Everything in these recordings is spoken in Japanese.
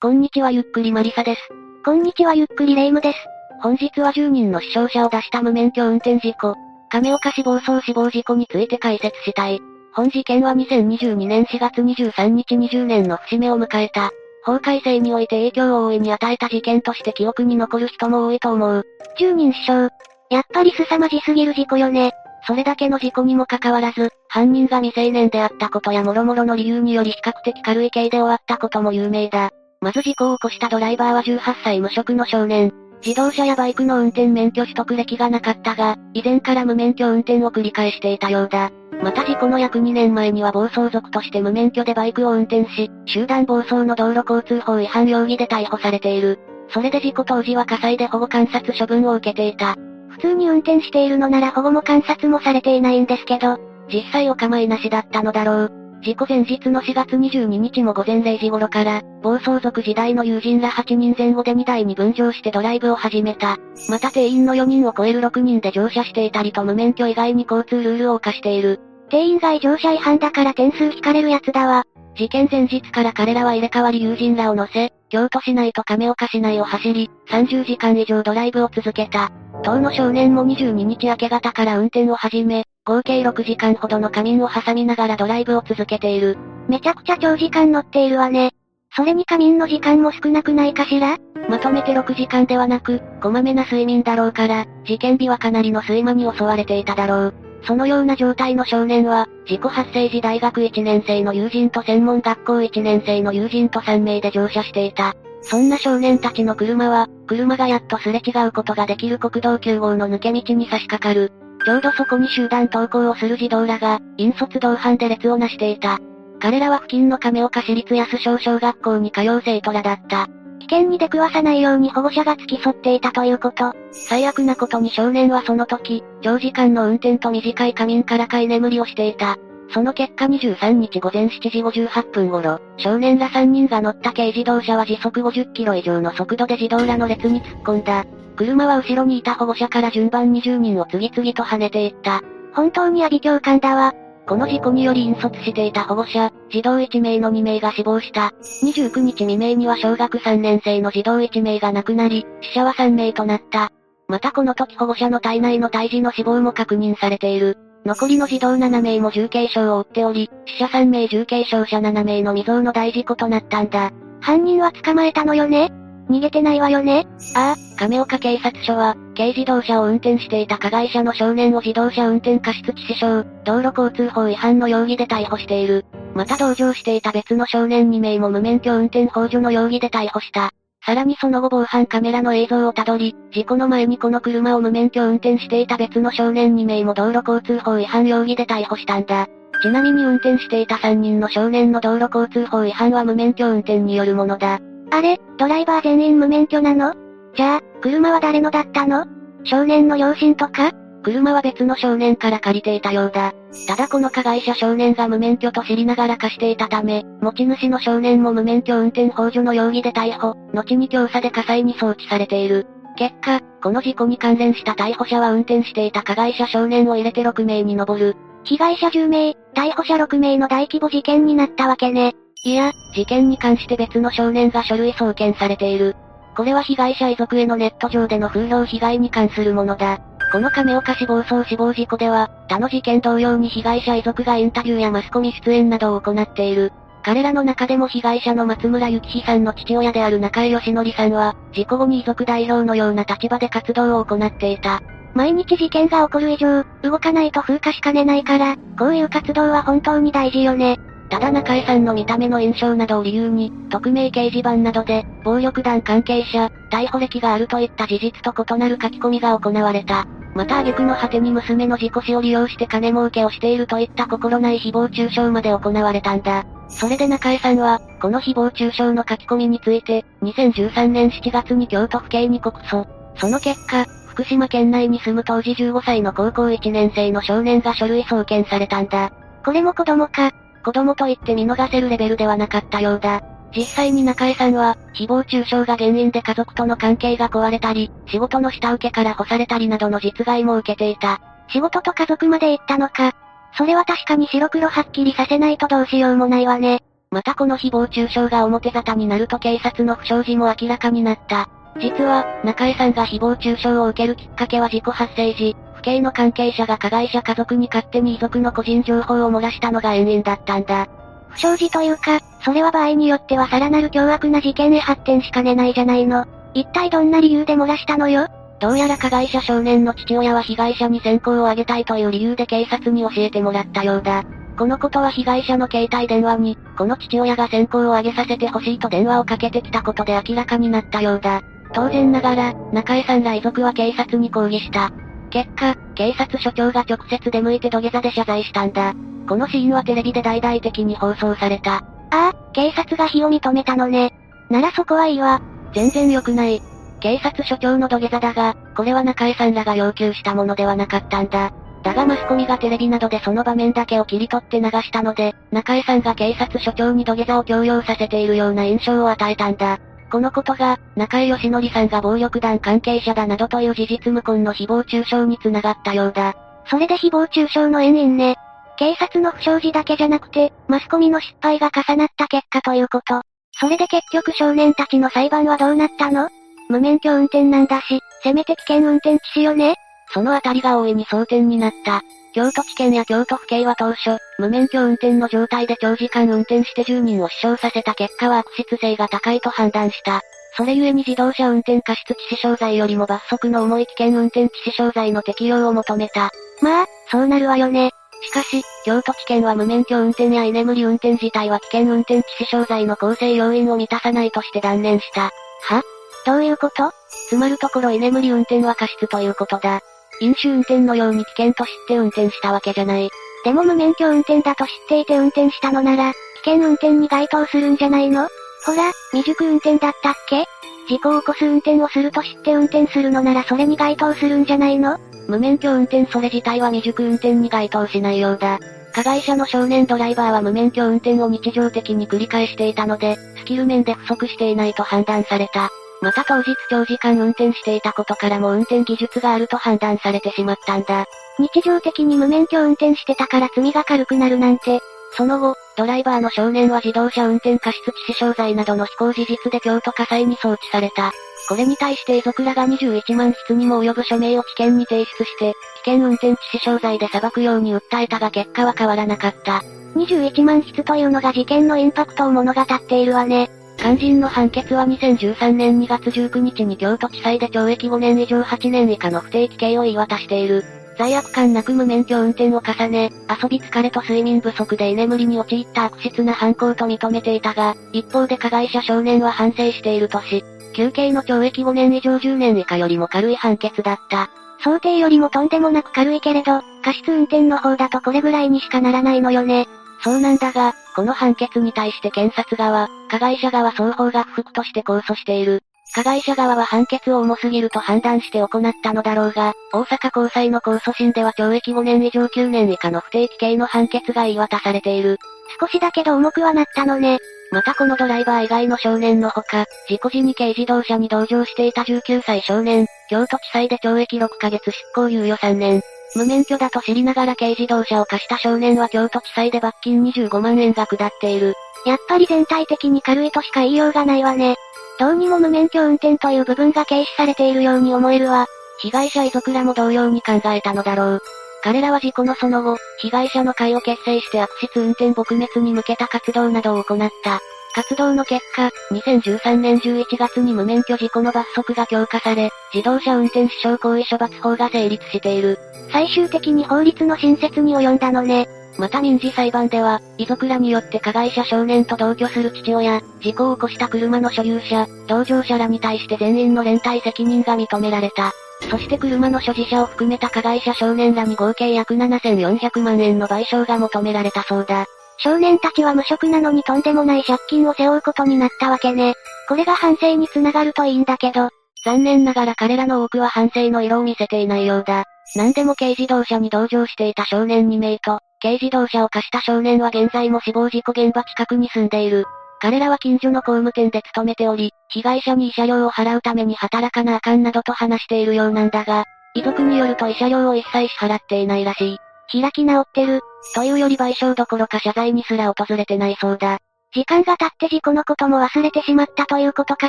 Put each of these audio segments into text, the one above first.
こんにちはゆっくりマリサです。こんにちはゆっくりレイムです。本日は10人の死傷者を出した無免許運転事故、亀岡死亡走死亡事故について解説したい。本事件は2022年4月23日20年の節目を迎えた。法改正において影響を大いに与えた事件として記憶に残る人も多いと思う。10人死傷。やっぱり凄まじすぎる事故よね。それだけの事故にもかかわらず、犯人が未成年であったことや諸々の理由により比較的軽い刑で終わったことも有名だ。まず事故を起こしたドライバーは18歳無職の少年。自動車やバイクの運転免許取得歴がなかったが、以前から無免許運転を繰り返していたようだ。また事故の約2年前には暴走族として無免許でバイクを運転し、集団暴走の道路交通法違反容疑で逮捕されている。それで事故当時は火災で保護観察処分を受けていた。普通に運転しているのなら保護も観察もされていないんですけど、実際お構いなしだったのだろう。事故前日の4月22日も午前0時頃から、暴走族時代の友人ら8人前後で2台に分乗してドライブを始めた。また定員の4人を超える6人で乗車していたりと無免許以外に交通ルールを犯している。定員外乗車違反だから点数引かれるやつだわ。事件前日から彼らは入れ替わり友人らを乗せ、京都市内と亀岡市内を走り、30時間以上ドライブを続けた。当の少年も22日明け方から運転を始め、合計6時間ほどの仮眠を挟みながらドライブを続けている。めちゃくちゃ長時間乗っているわね。それに仮眠の時間も少なくないかしら？まとめて6時間ではなく、こまめな睡眠だろうから、事件日はかなりの睡魔に襲われていただろう。そのような状態の少年は、事故発生時大学1年生の友人と専門学校1年生の友人と3名で乗車していた。そんな少年たちの車は、車がやっとすれ違うことができる国道9号の抜け道に差し掛かる。ちょうどそこに集団登校をする児童らが、引率同伴で列をなしていた。彼らは付近の亀岡市立安小小学校に通う生徒らだった。危険に出くわさないように保護者が付き添っていたということ。最悪なことに少年はその時、長時間の運転と短い仮眠からかい眠りをしていた。その結果23日午前7時58分頃、少年ら3人が乗った軽自動車は時速50キロ以上の速度で児童らの列に突っ込んだ。車は後ろにいた保護者から順番20人を次々と跳ねていった。本当に阿鼻教官だわ。この事故により引率していた保護者、児童1名の2名が死亡した。29日未明には小学3年生の児童1名が亡くなり、死者は3名となった。またこの時保護者の体内の胎児の死亡も確認されている。残りの児童7名も重軽傷を負っており、死者3名重軽傷者7名の未曾有の大事故となったんだ。犯人は捕まえたのよね？逃げてないわよね？ああ、亀岡警察署は、軽自動車を運転していた加害者の少年を自動車運転過失致死傷、道路交通法違反の容疑で逮捕している。また同乗していた別の少年2名も無免許運転法助の容疑で逮捕した。さらにその後防犯カメラの映像をたどり、事故の前にこの車を無免許運転していた別の少年2名も道路交通法違反容疑で逮捕したんだ。ちなみに運転していた3人の少年の道路交通法違反は無免許運転によるものだ。あれ、ドライバー全員無免許なの？じゃあ、車は誰のだったの？少年の両親とか？車は別の少年から借りていたようだ。ただこの加害者少年が無免許と知りながら貸していたため、持ち主の少年も無免許運転法助の容疑で逮捕、後に強査で火災に送致されている。結果、この事故に関連した逮捕者は運転していた加害者少年を入れて6名に上る。被害者10名、逮捕者6名の大規模事件になったわけね。いや、事件に関して別の少年が書類送検されている。これは被害者遺族へのネット上での風評被害に関するものだ。この亀岡死亡走死亡事故では、他の事件同様に被害者遺族がインタビューやマスコミ出演などを行っている。彼らの中でも被害者の松村幸喜さんの父親である中井義則さんは、事故後に遺族代表のような立場で活動を行っていた。毎日事件が起こる以上、動かないと風化しかねないから、こういう活動は本当に大事よね。ただ中江さんの見た目の印象などを理由に、匿名掲示板などで、暴力団関係者、逮捕歴があるといった事実と異なる書き込みが行われた。また挙句の果てに娘の事故死を利用して金儲けをしているといった心ない誹謗中傷まで行われたんだ。それで中江さんは、この誹謗中傷の書き込みについて、2013年7月に京都府警に告訴。その結果、福島県内に住む当時15歳の高校1年生の少年が書類送検されたんだ。これも子供か。子供と言って見逃せるレベルではなかったようだ。実際に中江さんは、誹謗中傷が原因で家族との関係が壊れたり、仕事の下請けから干されたりなどの実害も受けていた。仕事と家族まで行ったのか。それは確かに白黒はっきりさせないとどうしようもないわね。またこの誹謗中傷が表沙汰になると警察の不祥事も明らかになった。実は、中江さんが誹謗中傷を受けるきっかけは事故発生時、府警の関係者が加害者家族に勝手に遺族の個人情報を漏らしたのが原因だったんだ。不祥事というか、それは場合によってはさらなる凶悪な事件へ発展しかねないじゃないの。一体どんな理由で漏らしたのよ？どうやら加害者少年の父親は被害者に先行を上げたいという理由で警察に教えてもらったようだ。このことは被害者の携帯電話に、この父親が先行を上げさせてほしいと電話をかけてきたことで明らかになったようだ。当然ながら、中江さんら遺族は警察に抗議した。結果、警察署長が直接出向いて土下座で謝罪したんだ。このシーンはテレビで大々的に放送された。ああ、警察が非を認めたのね。ならそこはいいわ。全然良くない。警察署長の土下座だが、これは中江さんらが要求したものではなかったんだ。だがマスコミがテレビなどでその場面だけを切り取って流したので、中江さんが警察署長に土下座を強要させているような印象を与えたんだ。このことが、中江義則さんが暴力団関係者だなどという事実無根の誹謗中傷につながったようだ。それで誹謗中傷の遠因ね。警察の不祥事だけじゃなくて、マスコミの失敗が重なった結果ということ。それで結局少年たちの裁判はどうなったの？無免許運転なんだし、せめて危険運転致死よね？そのあたりが大いに争点になった。京都地検や京都府警は当初、無免許運転の状態で長時間運転して10人を死傷させた結果は悪質性が高いと判断した。それゆえに自動車運転過失致死傷罪よりも罰則の重い危険運転致死傷罪の適用を求めた。まあ、そうなるわよね。しかし、京都地検は無免許運転や居眠り運転自体は危険運転致死傷罪の構成要因を満たさないとして断念した。は？どういうこと？つまるところ居眠り運転は過失ということだ。飲酒運転のように危険と知って運転したわけじゃない。でも無免許運転だと知っていて運転したのなら、危険運転に該当するんじゃないの？ほら、未熟運転だったっけ？事故を起こす運転をすると知って運転するのならそれに該当するんじゃないの？無免許運転それ自体は未熟運転に該当しないようだ。加害者の少年ドライバーは無免許運転を日常的に繰り返していたので、スキル面で不足していないと判断された。また当日長時間運転していたことからも運転技術があると判断されてしまったんだ。日常的に無免許運転してたから罪が軽くなるなんて。その後、ドライバーの少年は自動車運転過失致死傷罪などの非行事実で京都火災に送致された。これに対して遺族らが21万筆にも及ぶ署名を地検に提出して、危険運転致死傷罪で裁くように訴えたが結果は変わらなかった。21万筆というのが事件のインパクトを物語っているわね。肝心の判決は2013年2月19日に京都地裁で懲役5年以上8年以下の不定期刑を言い渡している。罪悪感なく無免許運転を重ね、遊び疲れと睡眠不足で居眠りに陥った悪質な犯行と認めていたが、一方で加害者少年は反省しているとし、休刑の懲役5年以上10年以下よりも軽い判決だった。想定よりもとんでもなく軽いけれど、過失運転の方だとこれぐらいにしかならないのよね。そうなんだが、この判決に対して検察側、加害者側双方が不服として控訴している。加害者側は判決を重すぎると判断して行ったのだろうが、大阪高裁の控訴審では懲役5年以上9年以下の不定期刑の判決が言い渡されている。少しだけど重くはなったのね。またこのドライバー以外の少年のほか、事故時に軽自動車に同乗していた19歳少年、京都地裁で懲役6ヶ月執行猶予3年、無免許だと知りながら軽自動車を貸した少年は京都地裁で罰金25万円が下っている。やっぱり全体的に軽いとしか言いようがないわね。どうにも無免許運転という部分が軽視されているように思えるわ。被害者遺族らも同様に考えたのだろう。彼らは事故のその後、被害者の会を結成して悪質運転撲滅に向けた活動などを行った。活動の結果、2013年11月に無免許事故の罰則が強化され、自動車運転死傷行為処罰法が成立している。最終的に法律の新設に及んだのね。また民事裁判では、遺族らによって加害者少年と同居する父親、事故を起こした車の所有者、同乗者らに対して全員の連帯責任が認められた。そして車の所持者を含めた加害者少年らに合計約7400万円の賠償が求められたそうだ。少年たちは無職なのにとんでもない借金を背負うことになったわけね。これが反省につながるといいんだけど。残念ながら彼らの多くは反省の色を見せていないようだ。何でも軽自動車に同乗していた少年2名と、軽自動車を貸した少年は現在も死亡事故現場近くに住んでいる。彼らは近所の工務店で勤めており、被害者に慰謝料を払うために働かなあかんなどと話しているようなんだが、遺族によると慰謝料を一切支払っていないらしい。開き直ってる、というより賠償どころか謝罪にすら訪れてないそうだ。時間が経って事故のことも忘れてしまったということか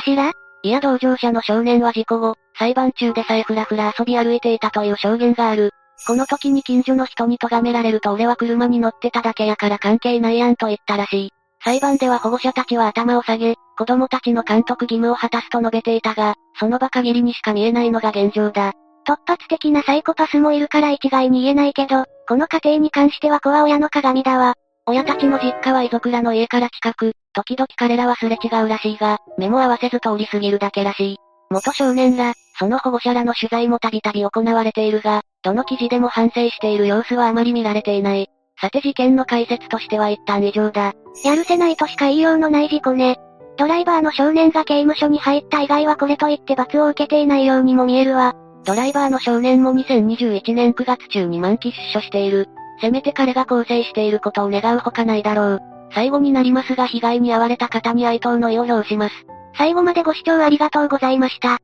しら？いや同乗者の少年は事故後、裁判中でさえふらふら遊び歩いていたという証言がある。この時に近所の人に咎められると俺は車に乗ってただけやから関係ないやんと言ったらしい。裁判では保護者たちは頭を下げ、子供たちの監督義務を果たすと述べていたが、その場限りにしか見えないのが現状だ。突発的なサイコパスもいるから一概に言えないけど、この家庭に関しては子は親の鏡だわ。親たちの実家は遺族らの家から近く、時々彼らはすれ違うらしいが、目も合わせず通り過ぎるだけらしい。元少年ら、その保護者らの取材もたびたび行われているが、どの記事でも反省している様子はあまり見られていない。さて事件の解説としては一旦以上だ。やるせないとしか言いようのない事故ね。ドライバーの少年が刑務所に入った以外はこれといって罰を受けていないようにも見えるわ。ドライバーの少年も2021年9月中に満期出所している。せめて彼が更生していることを願うほかないだろう。最後になりますが被害に遭われた方に哀悼の意を表します。最後までご視聴ありがとうございました。